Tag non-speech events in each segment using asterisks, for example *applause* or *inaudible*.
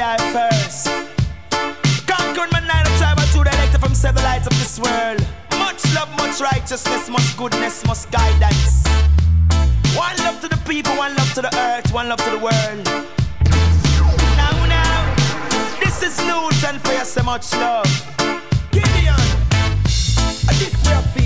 I first. Conquered my nine of tribe, I drew the nectar from seven lights of this world. Much love, much righteousness, much goodness, much guidance. One love to the people, one love to the earth, one love to the world. Now, now, this is news and for us, so much love. Gideon, this we're feel.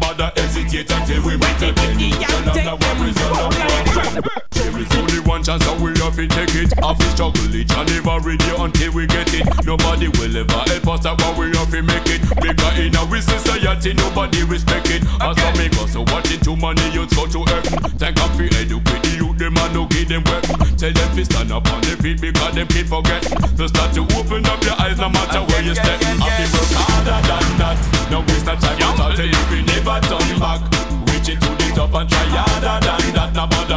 Bother hesitate until we. None of the none of the. There is only one chance and we have to take it. Have to struggle each and every day until we get it. Nobody will ever help us, that's why we have to make it. Because in our society, nobody respect it. As some make us so watching too many youths go to heaven. Thank God for educate the youth, them and no give them weapon. Tell them to stand up on their feet because them keep forget. To start to open up your eyes no matter where you step. Have to work harder than that. No waste of time, never turn back. Reach it to the top and try harder than that. No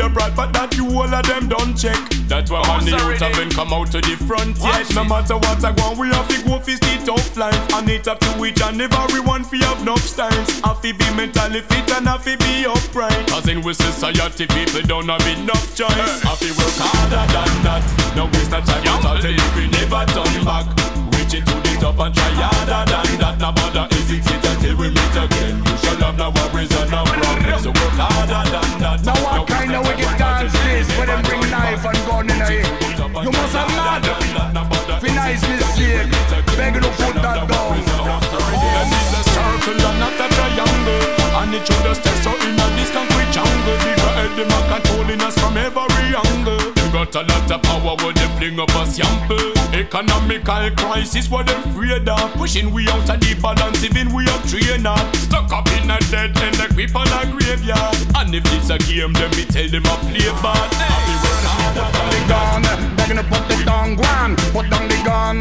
a brat but that you all of them don't check. That's why man the youth haven't come out to the front yet. No matter what I want we have to go for the tough life And it up to each and everyone fi have enough styles Have to be mentally fit and have to be upright. Cause in we society people don't have enough choice. Have to work harder than that. No waste of time but I'll tell you we never turn back Reach it to the top and try harder than that. No bother hesitate until we meet again. You shall have no worries and no problems. So work harder than that. Now what kind of wicked dance this? Where them bring knife and gun in here You must have mad. Fi nice mistake Begging to put that down. And it's a circle and not a triangle. And it should just test so in a this concrete jungle. Bigger head them are controlling us from every angle got a lot of power when they fling up a sample. Economical crisis what them afraid of Pushing we out of the balance even we have trainer. Stuck up in a dead end like we on a graveyard. And if it's a game then we tell them a play bad. Work harder than the gun, begging to put the down guan. Put down the gun,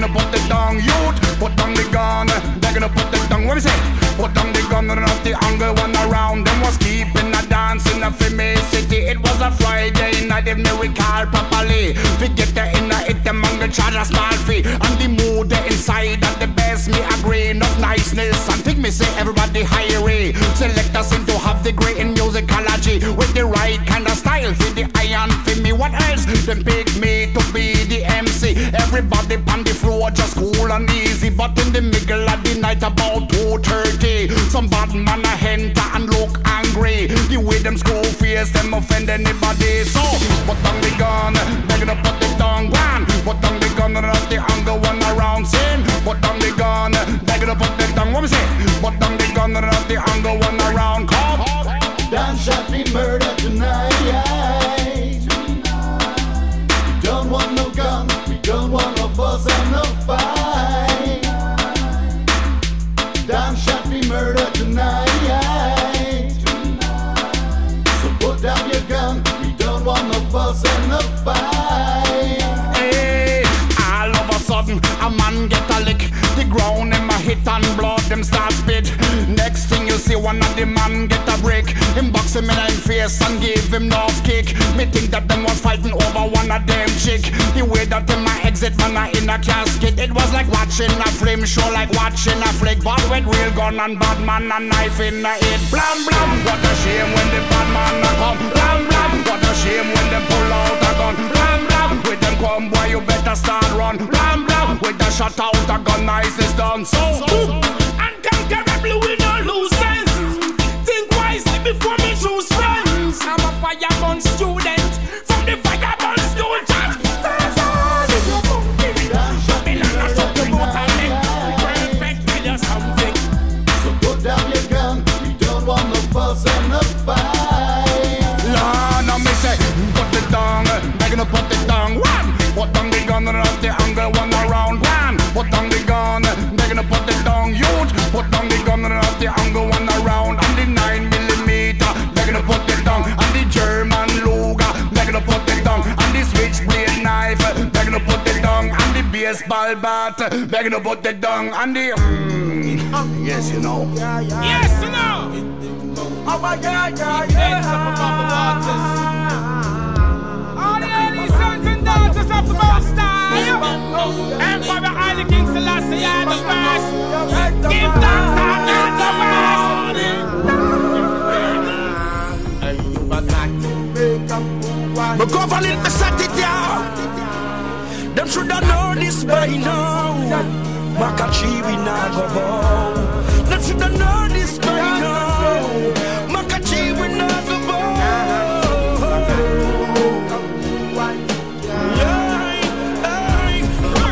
to put the down youth. Put down the gun, They gonna put the down. What we say? Put down the gun and up the angle one around. Them was keeping a dance in a famous city. It was a Friday night, if me recall properly. We get the inner it them and the charge a small fee. And the mood the inside and the best me agree. Enough niceness and think me say everybody higher. Select us into have the great in musicology with the right kind of style for the iron for me. What else? Them pick Everybody on the floor just cool and easy. But in the middle of the night about 2.30 Some bad man a enter and look angry. The way them screw face them offend anybody. So put down the gun, to put it down one Put down the gun not the anger one around. Sin and blood, them start spit. Next thing you see, one of the man get a break. Him box him in the face and give him north kick. Me think that them was fighting over one of them chick. The way that them a exit man in a casket. It was like watching a film show, like watching a flick. But with real gun and bad man a knife in the head. Blam blam, what a shame when the bad man a come. Blam blam, what a shame when them pull out a gun come, boy, you better start run. Ram, ram, with a shot out, a gun, nice is done. So, so, so. unconquerably, we no lose sense. Think wisely before me choose. bat. Begging to put on the. Mm. Yes, you know. Yes, you know. Oh my God, yeah, yeah. All the sons and daughters of the Most High. Emperor Ali King the best. Give thanks and give the best. But government, me set it down. Them shoulda know this by now. Makachi we not go bow. Them shoulda know this by now. Makachi we not go bow.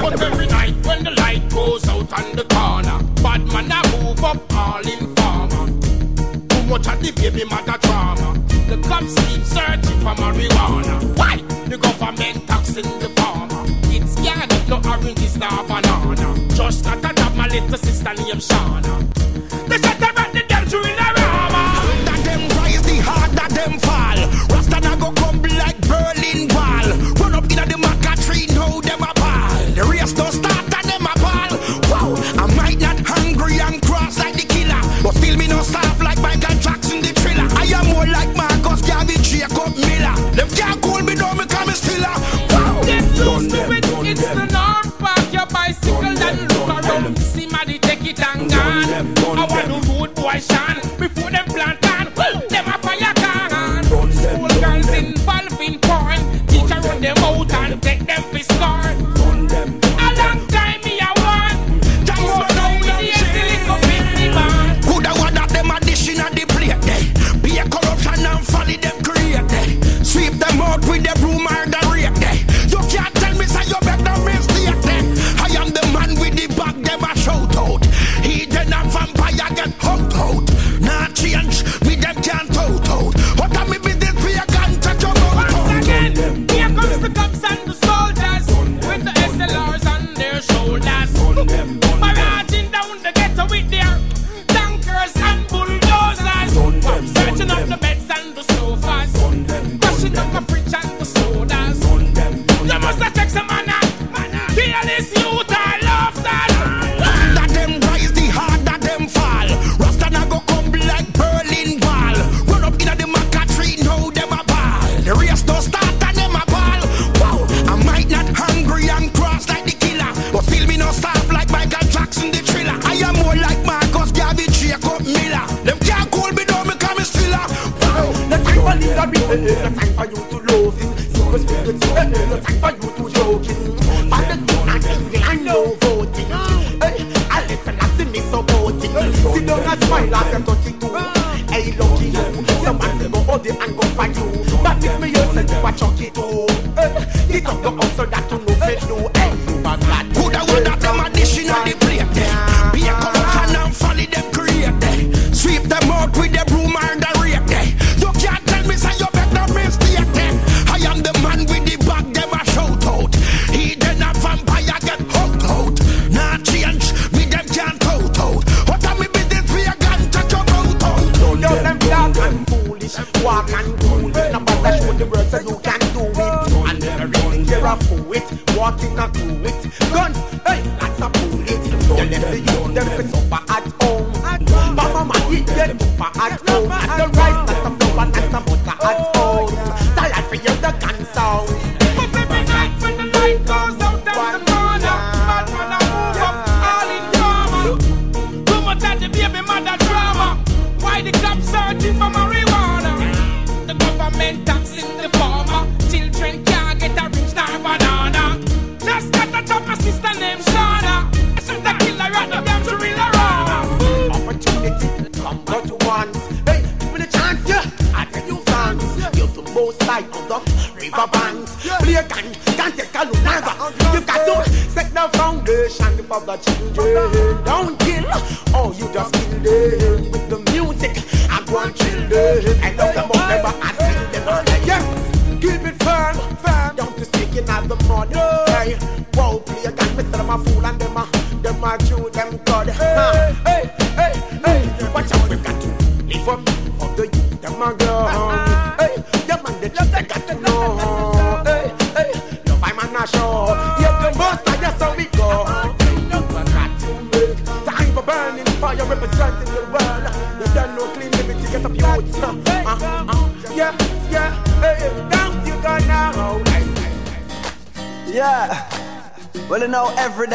But every night when the light goes out on the corner, bad man a move up all in farmer. Too much of the baby mother drama. The cops keep searching for marijuana. Twinkie Star Banana. Just got to job, my little sister named Shana. For the children.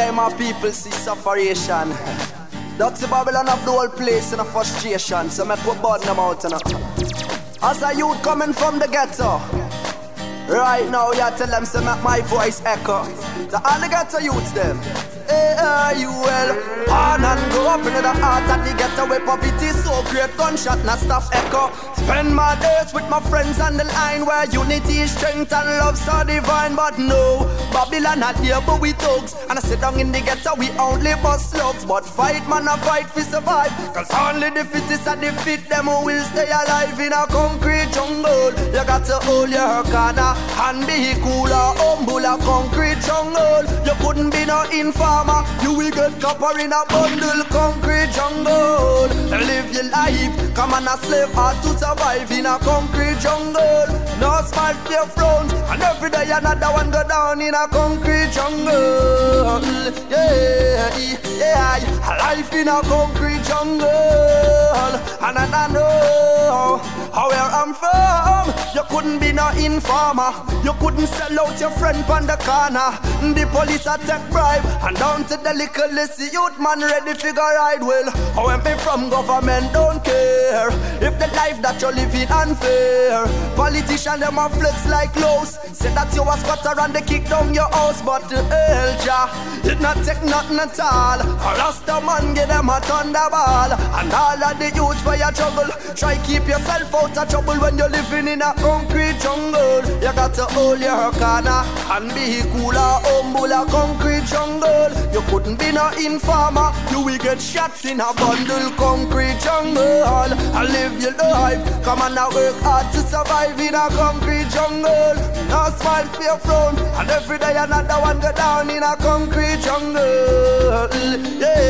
Day my people see sufferation. That's the Babylon of the whole place in a frustration. So make we burn them out, know. As a youth coming from the ghetto. Right now, you tell them to make my voice echo. To all the ghetto youths, them. Eh, hey, you well? On and go up into the heart of the ghetto where poverty so great, gunshot, not stuff echo. Spend my days with my friends on the line where unity, strength, and love so divine. But no, Babylon not here, but we thugs. And I sit down in the ghetto, we only bust slugs. But fight, man, I fight for survive. Cause only the fittest are the fit, them who will stay alive in a concrete jungle. You got to hold your corner and be cool or humble a concrete jungle. You couldn't be no informer, you will get copper in a bundle concrete jungle. Live your life, come on a slave hard to survive in a concrete jungle. No smile your front, and every day another one go down in a concrete jungle. Yeah, yeah, life in a concrete jungle. And I know where I'm from. You couldn't be no informer. You couldn't sell out your friend on the corner. The police a take bribe. And down to the little list, youth man ready figure ride well. How am from government don't care. If the life that you're living unfair. Politician them a flex like clothes. Say that you a squatter and they kick down your house. But the hell, ja, it not take nothing at all. Rasta man give them a thunderball. And all of the youths for your trouble. Try keep yourself out of trouble when you're living in a concrete jungle. You got to hold your corner and be cool or humble a concrete jungle. You couldn't be no informer. You will get shots in a bundle concrete jungle. I live your life. Come on now work hard to survive in a concrete jungle. No smile for your frown. And every day another one go down in a concrete jungle. Yeah.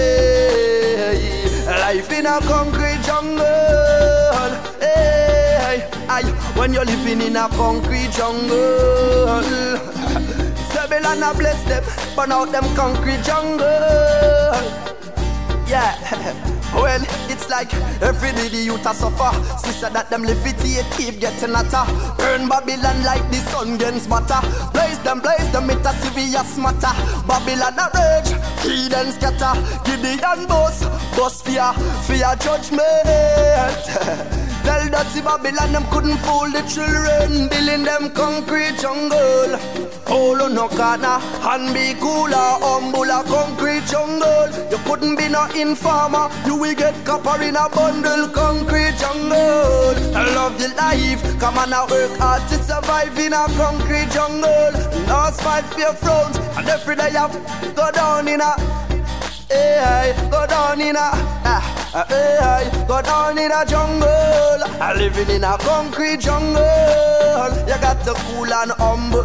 Life in a concrete jungle. Hey, when you're living in a concrete jungle. *laughs* Babylon a bless them, burn out them concrete jungle. Yeah. *laughs* Well, it's like every day the youth a suffer. Sister that them live it here, keep getting hotter. Burn Babylon like the sun gains matter. Blaze them, blaze them, it a serious matter. Babylon a rage, heathen scatter. Gideon boss, boss fear, fear judgment. *laughs* Tell dirty Babylon them couldn't fool the children. Building them concrete jungle. Hold on no corner and be cooler. Humble a concrete jungle. You couldn't be no informer. You will get copper in a bundle. Concrete jungle. I love your life. Come on I work hard to survive in a concrete jungle. No smile for your And every day you go down in a Hey, go down in a, ah, ah, hey, go down in a jungle. I living in a concrete jungle. You got to cool and humble.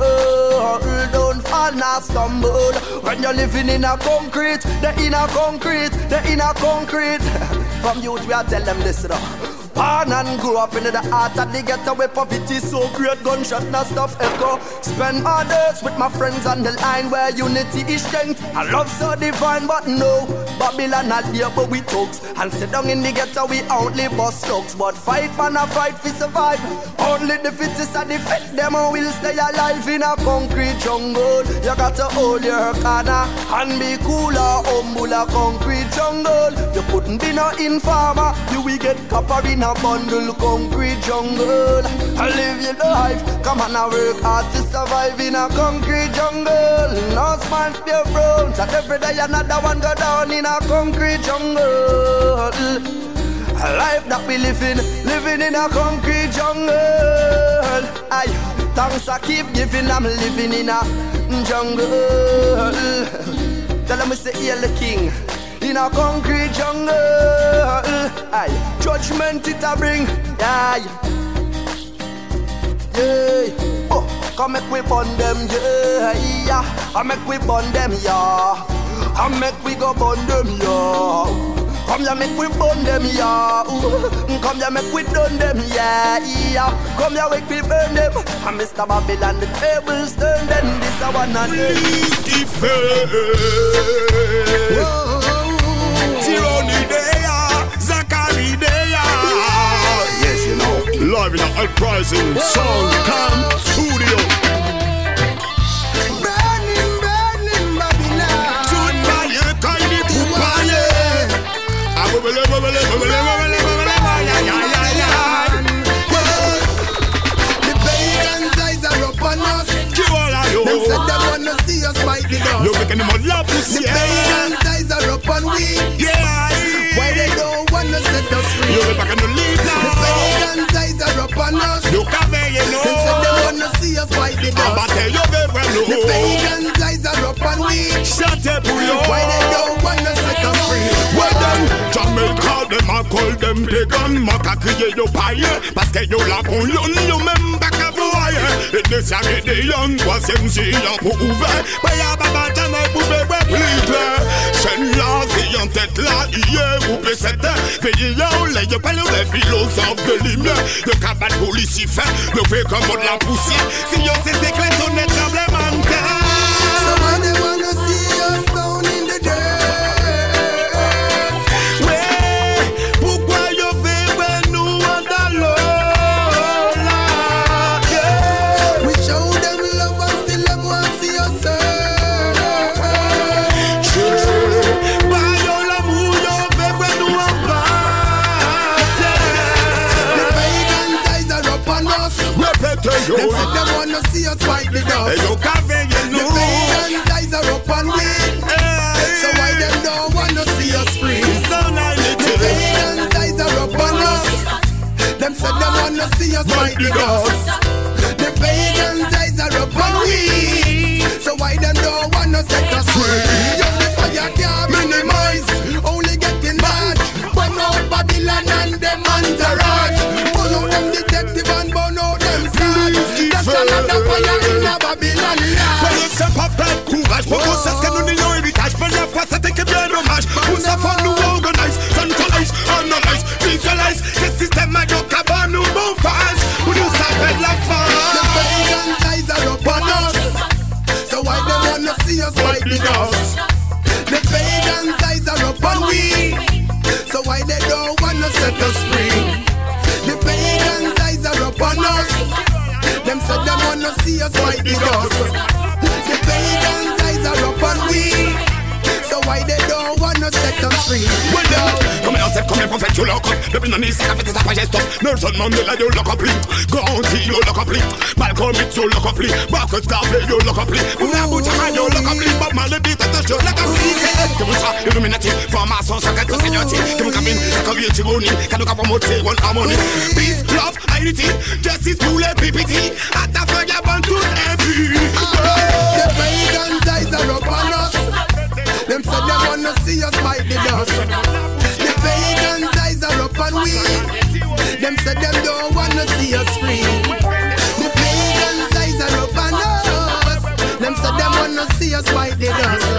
Don't fall nor stumble. When you're living in a concrete, the inner concrete, the inner concrete. *laughs* From youth we are tell them this, know. Born and grew up in the heart of the ghetto where poverty so great, gunshot not stop echo. Spend all days with my friends on the line where unity is strength. I love so divine, but no, Babylon not there, but we talks. And sit down in the ghetto, we only bust jokes. But fight, man, a fight for survive. Only the fittest are defend them and will stay alive in a concrete jungle. You got to hold your corner and be cooler, humble a concrete jungle. You couldn't be no informer, you will get copper in a bundle concrete jungle. I live your life, come on, I work hard to survive in a concrete jungle. No smile for your frowns, and every day another one go down in a concrete jungle. A life that we living, living in a concrete jungle. I thanks I keep giving, I'm living in a jungle. Tell them we say, heal the king in a concrete jungle. Aye, judgment it a bring. Yeah, yeah. Oh, come make we burn them, yeah, yeah. I make we burn them, yeah. I make we go burn them, yeah. Come here, make we burn them, yeah. Come here, make we done them, yeah, yeah. Come here, make we burn them. And Mr. Babylon, the tables turn, then this one and then. Tironi Dea, Zachary Dea. Yes, you know. Live in the uprising sound camp studio. Making them all The pagans' eyes are we. Yeah, Why they don't wanna set us free? Yo, me pas qu'à nous leave The now. pagans' eyes are us. Yo, caveille, no. Them said them wanna see us fight the dust. Abattez, yo, bébé, The no. pagans' eyes are pour yo. Why they don't wanna call them pagan Maka kriye yo paye. Paske yo la kon yon Yo men baka voye E de sa me de yon Kwa Troasyen si yon pou ouve. Baya baba teme pou bebe plive Chen la si yon tet la Iye ou pe sete. Veyi yo le yo pale le filosof de l'imle De kabat polisi fe Ne ve komod la pousi Si yo se sekle son net tremble Said them wanna see us fight the dust. The pagans' eyes are upon we. So why them don't wanna set us free? Yo, the fire can't minimize. Only getting mad. Burn out Babylon and them entourage. Burn out them detective and burn out them stars. That's another fire in a Babylon land. Soyez ce papa courage Pour qu'on sache que nous n'ayons héritage Mais la foi ça t'est que bien dommage Pour ça faut nous organise Centralize, analyze, the dust? The pagans' eyes are upon we. So why they don't wanna set us free? The pagans' eyes are upon us. Them said them wanna see us fight the dust. Free? Well now, comme un set, comme un prophète, you lock up. Le binoni, c'est qu'a fait sa page stop Nelson Mandela, you lock up li Gandhi, you lock up li Malcolm X, you lock up li Marcus Garvey, you lock up li Una Butchara, you lock up li Bob Marley, beat at the show, lock up li C'est elle qui vous sera Illuminati, formation, secret, society Qui vous cabine, c'est comme y'a tyrannie Qui nous capable de one harmony Peace, love, unity Justice les PPT À ta feuille, avant tout et puis The pagans' eyes are upon us. Them said they wanna see us fight the dust. The pagans' eyes are upon we. Them said them don't wanna see us free. The pagans' eyes are upon us. Them said them wanna see us fight the dust.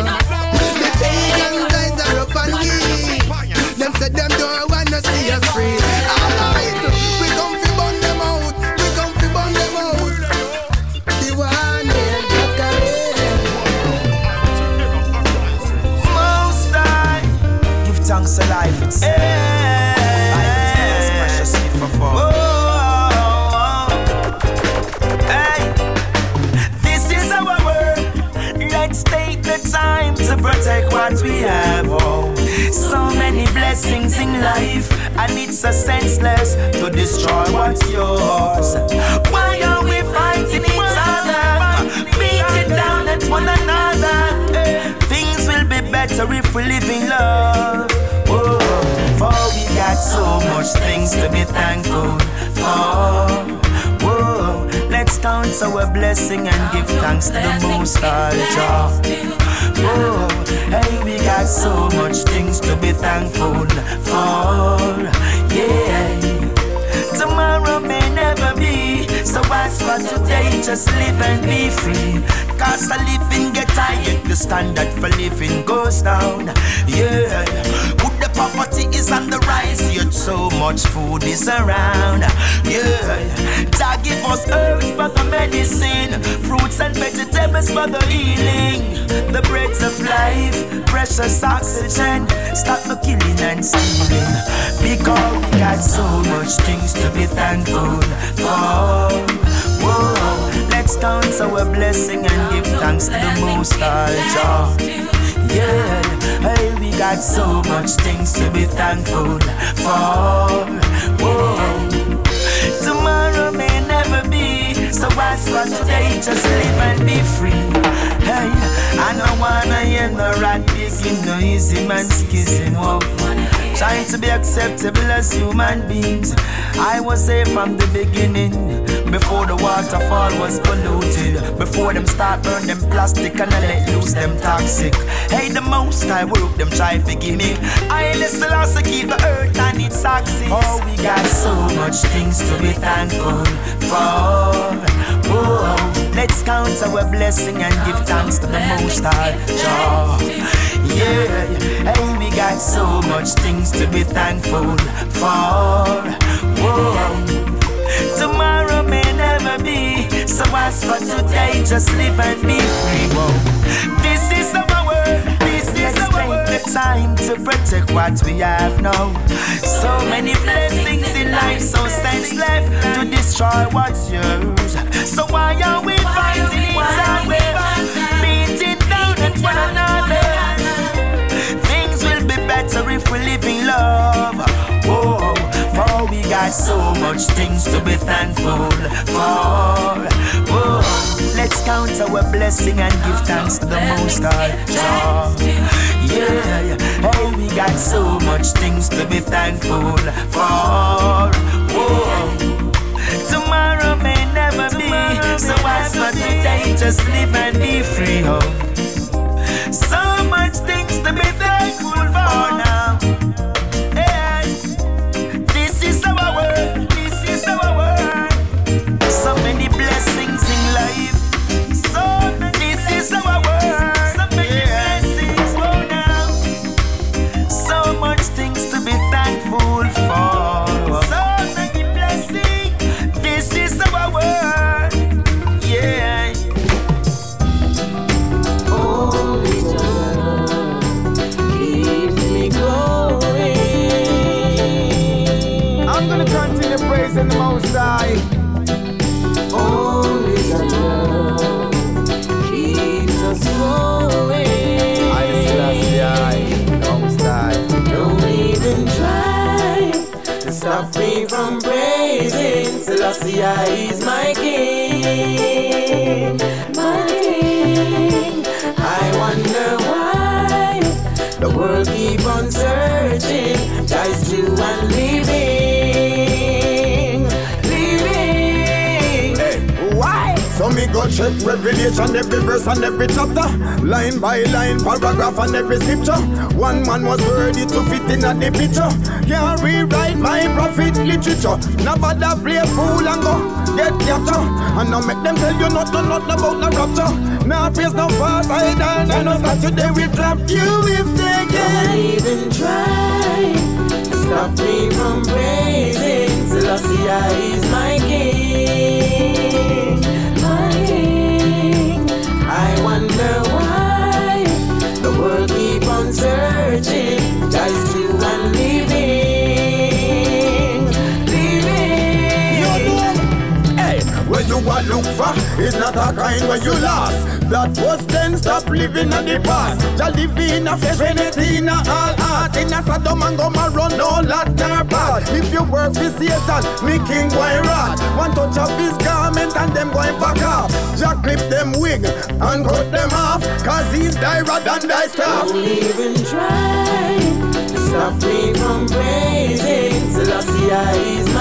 And it's a senseless to destroy what's yours. Why are we fighting each other? Beating down at one another. Things will be better if we live in love. Whoa, for we got so much things to be thankful for. Let's count our blessing and give thanks to the Most High. Whoa, oh, hey, we got so much things to be thankful for. Yeah, tomorrow may never be, so as for today, just live and be free. Cause the living get tired, the standard for living goes down. Yeah, poverty is on the rise, yet so much food is around. Yeah, Jah give us herbs for the medicine, fruits and vegetables for the healing, the breads of life, precious oxygen. Stop the killing and stealing, because we got so much things to be thankful for. Whoa, let's count our blessing and give thanks to the Most High. Yeah, hey, we got so much things to be thankful for. Whoa, tomorrow may never be, so as for today, just live and be free. Hey, I don't wanna hear no rat digging, no easy man skissing. Whoa. Trying to be acceptable as human beings. I was there from the beginning. Before the waterfall was polluted. Before them start burn them plastic and I let loose them toxic. Hey, the most I work them try to give me. I listen also keep the earth and its axis. Oh, we got so much things to be thankful for. Whoa, let's count our blessing and give thanks to the most high Yeah, got so much things to be thankful for. Whoa. Tomorrow may never be, so as for today, just live and be free. Whoa. This is our word, this is our word. The time to protect what we have now. So many blessings in life, so senseless to destroy what's yours. So why are we fighting each other? Beating down at one another. Got so much things to be thankful for. Whoa, let's count our blessing and give thanks to the Most High. Yeah, hey, we got so much things to be thankful for. Whoa, tomorrow may never be, so as for today, just live and be free. Oh. So much things to be thankful for check Revelation every verse and every chapter, line by line, paragraph and every scripture. One man was worthy to fit in at the picture. Can't rewrite my prophet literature. Now bother play fool and go get capture. And now make them tell you nothing, nothing about the rapture. Now praise no fast idol, and no start today will clap you if they Don't even try to stop me from praising. Selassie is my king, searching, tries to unleaving, leaving. You know, hey, when you a look for is not a kind where you lost. That was then stop living in the past. Jah live in a flesh, Trinity in a all heart. In a Sodom and Gomorrah, no lot bad. If you work for Satan, me king going rot. One touch of his garment and them going back off. Jack clip them wig and cut them off. Cause he's die rather than die staff. Don't even try to stop me from praising. Selassie is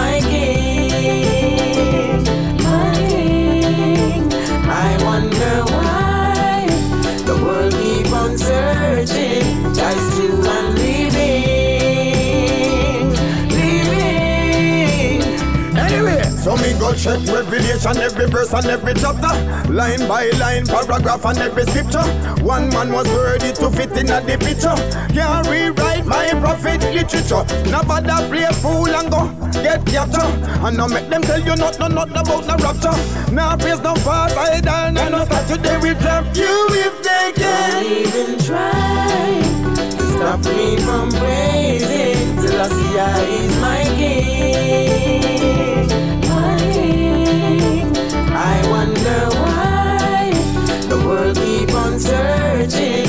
go check Revelation, every verse and every chapter, line by line, paragraph and every scripture. One man was worthy to fit in at the picture. Can't rewrite my prophet literature. Nobody play fool and go get captured. And now make them tell you not, no, not about no rapture. Now praise no fast idol, no, no start today we trap you if they can. Don't even try stop me from praising. Selassie I is my king, I wonder why the world keep on searching,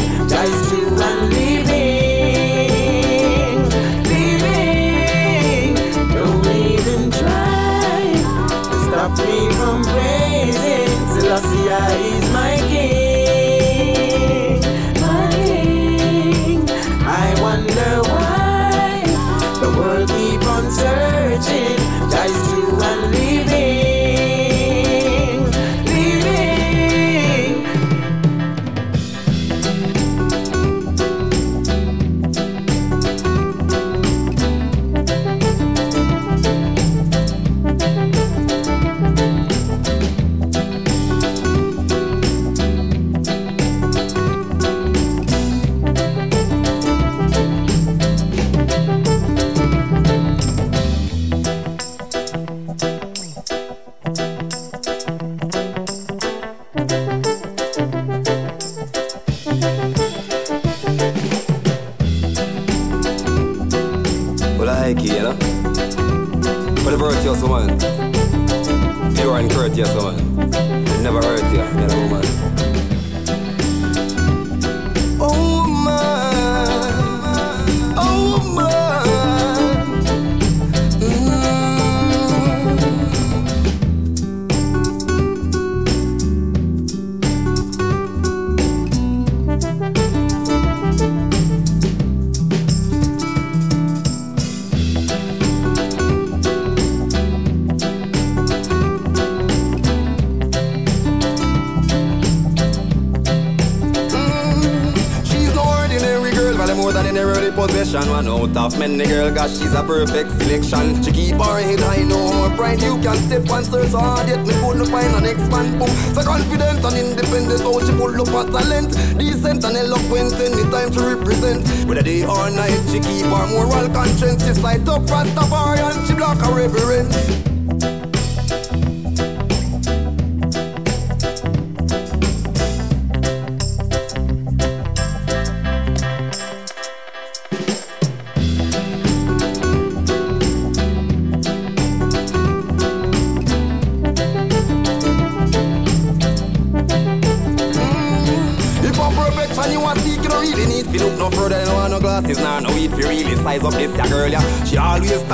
girl, gosh, she's a perfect selection. She keep her head high, no more pride. You can step on her so hard, yet me couldn't find an next man. Boom, so confident and independent, oh she full up of talent, decent and eloquent. Anytime to represent, whether day or night, she keep her moral conscience. She sight up Rastafari and she block her reverence.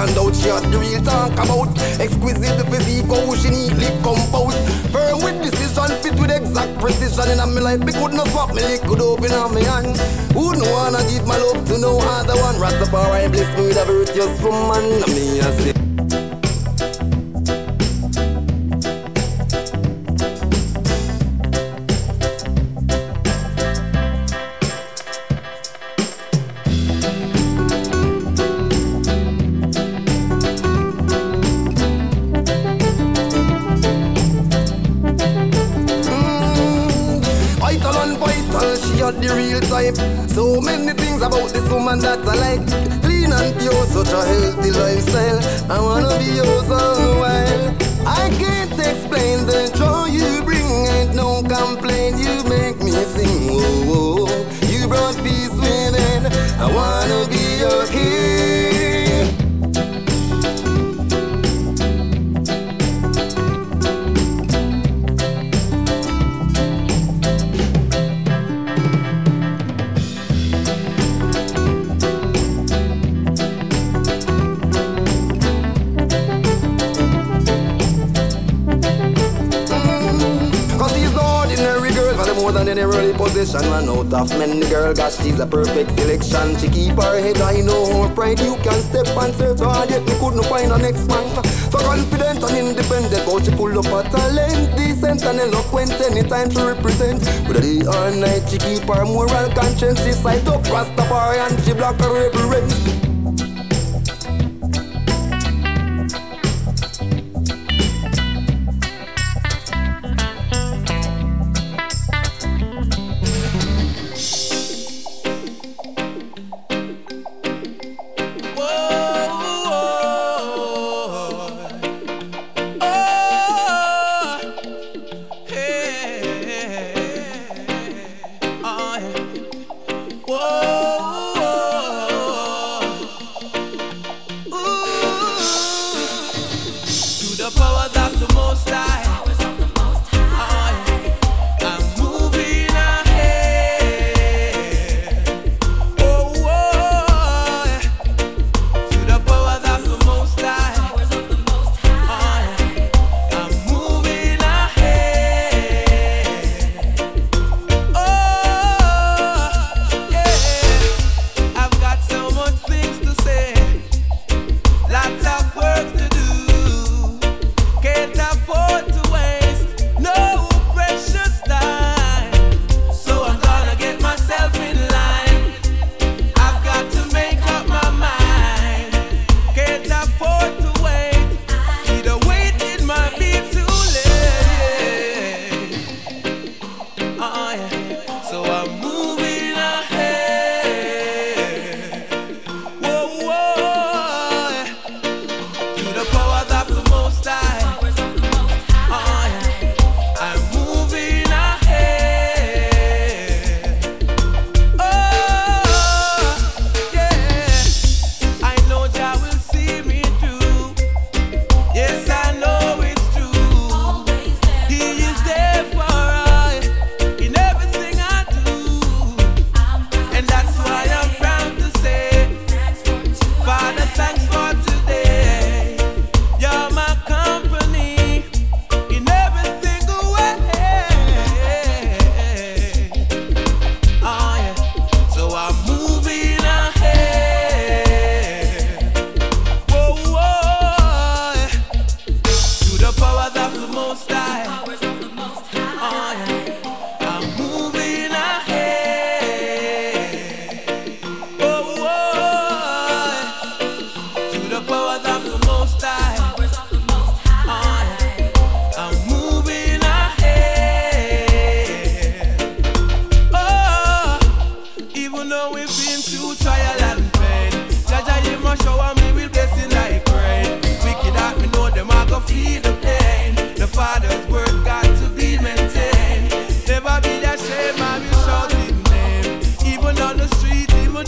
Always stand out, she has the real talk about exquisite physique, how she neatly composed. Firm with decision, fit with exact precision. In my life, me could not swap me liquid open on me hand. Who no wanna give my love to no other one? Rastafari bless me with a virtuous woman, me I say. Position. Run out of the girl, gosh, she's a perfect selection. She keep her head high, know how pride you can step and search hard, yet me couldn't find a next man. So confident and independent, but she pull up a talent, decent and eloquent, anytime she represent. But the day or night, she keep her moral conscience, she sight up Rastafari and she block her reverence.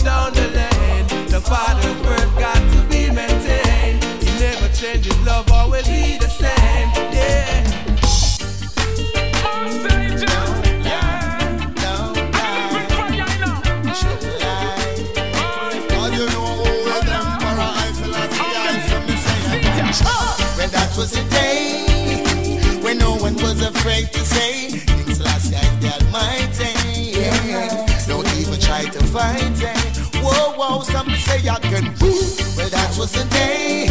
down was the day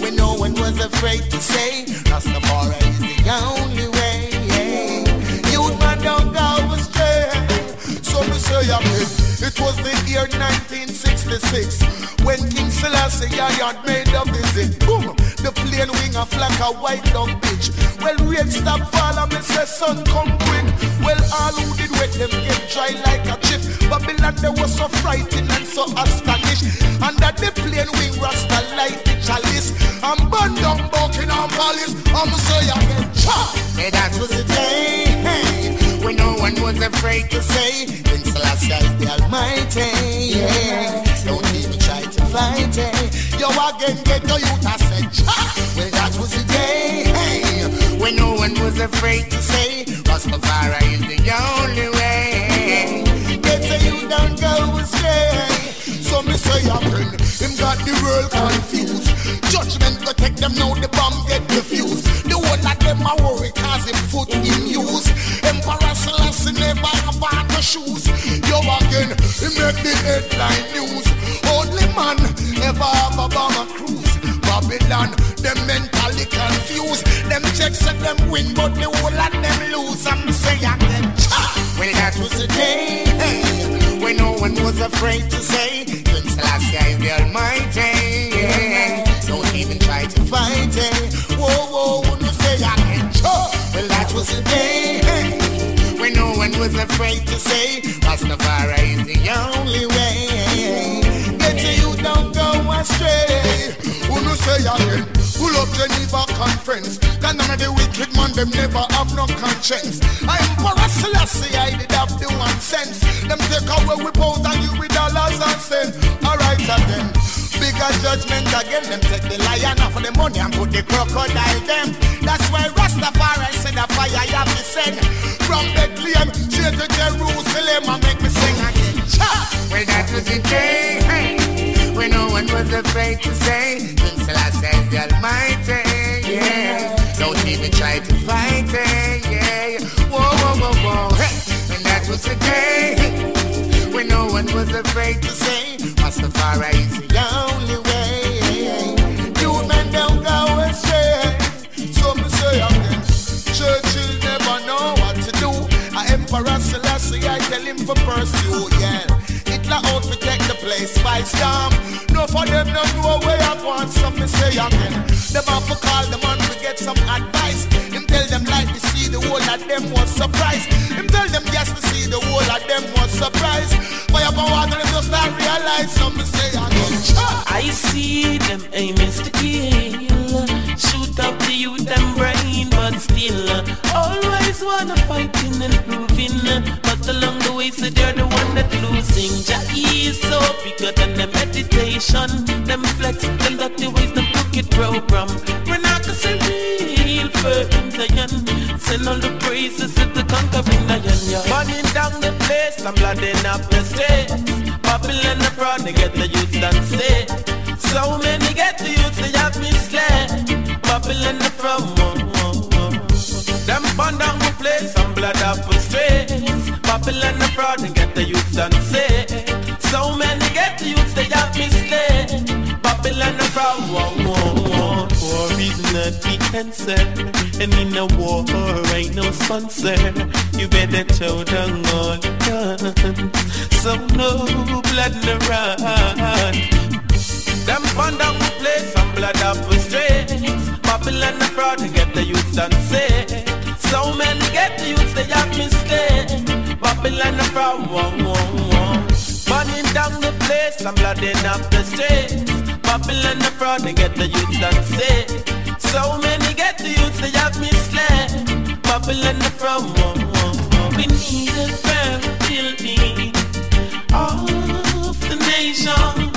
when no one was afraid to say Rastafari is the only way. Youth man don't go astray. So me say, I mean, it was the year 19. When King Selassie I had made a visit, boom, the plane wing a like a white dog bitch. Well, rain stop fall and me say sun come quick. Well, all who did wet them get dry like a chip. Babylon they was so frightened and so astonished. And that the plane wing rasta light the chalice. I'm burned down on police. I'm say I get shot. Hey, that was the day. Hey when no one was afraid to say, then Selassie is the Almighty. Yeah. Don't even try to fight it. Yo, again, get your youth, I said, Well, that was the day, hey, when no one was afraid to say, Rastafari is the only way. Get your youth, don't go astray. So me say, I'm him got the world confused. Judgment go take them now, the bomb get defused. The one that them are worry cause him foot in use. Emperor Selassie never have on the shoes. Yo again, he make the headline news. Babylon. Them mentally confused. Them checks and them win, but the whole of them lose. I'm saying them. Well, that was the day hey, when no one was afraid to say, King Selassie is the Almighty. Yeah. Don't even try to fight it. Whoa, whoa, wouldn't you say I can choke? Well, that was the day hey, when no one was afraid to say, Rastafari is the only way. Get you don't go astray. Say again, pull up Geneva conference. Then none of the wicked man, them never have no conscience. Emperor Selassie, I did have the one sense. Them take away we pose and you with dollars and cents. Alright again bigger judgment again. Them take the lion off of the money and put the crocodile them. That's why Rastafari said the fire you have to send from Bethlehem straight to Jerusalem and make me sing again. Cha! Well, that was the day hey, when no one was afraid to say, King Selassie the Almighty. Yeah, don't even try to fight it. Yeah, whoa, whoa, whoa, whoa. Hey, and that was the day when no one was afraid to say, Rastafari is the only way. You men don't go astray. So me say oh, again, Churchill never know what to do. A Emperor Selassie, I tell him for pursue, place by storm. No for them no know where I want, so me say again. Them have to call the man to get some advice. Him tell them like to see the whole of them was surprised. Him tell them yes to see the whole of them was surprised. Fire for water, them just not realize, so me say again. Ah, I see them aim is to kill. Shoot up the youth and brain, but still uh, always wanna fighting and proving. Uh, So they're the one that losing. Jah is so bigger than the meditation. Them flex, them dirty ways, them crooked program. We're not gonna say real firm Zion. Send all the praises to the conquering lion. Yeah. Burning down the place, I'm blooding up the streets. Babylon the fraud, they get the youth that say. So many get the youth, they have me slay. Babylon the fraud, oh oh, oh, oh, oh. Them burn down the place, I'm blood up streets. Babylon the fraud, they get the youth that say. So many get the youth, they have me slay. Babylon the fraud, oh, oh, oh. War is not the answer, and in a war ain't no sponsor. You better throw down all guns, so no blood no run. Them down the place and blood up the streets. Babylon the fraud, they get the youth and say. So many get youth, they have mistake. Babylon the fraud, whoa, whoa, whoa. Burning down the place and blooding up the streets. Babylon the fraud, they get the youth and say. So many get the youth, they have misled. Babylon the fraud. We need a fair building of the nation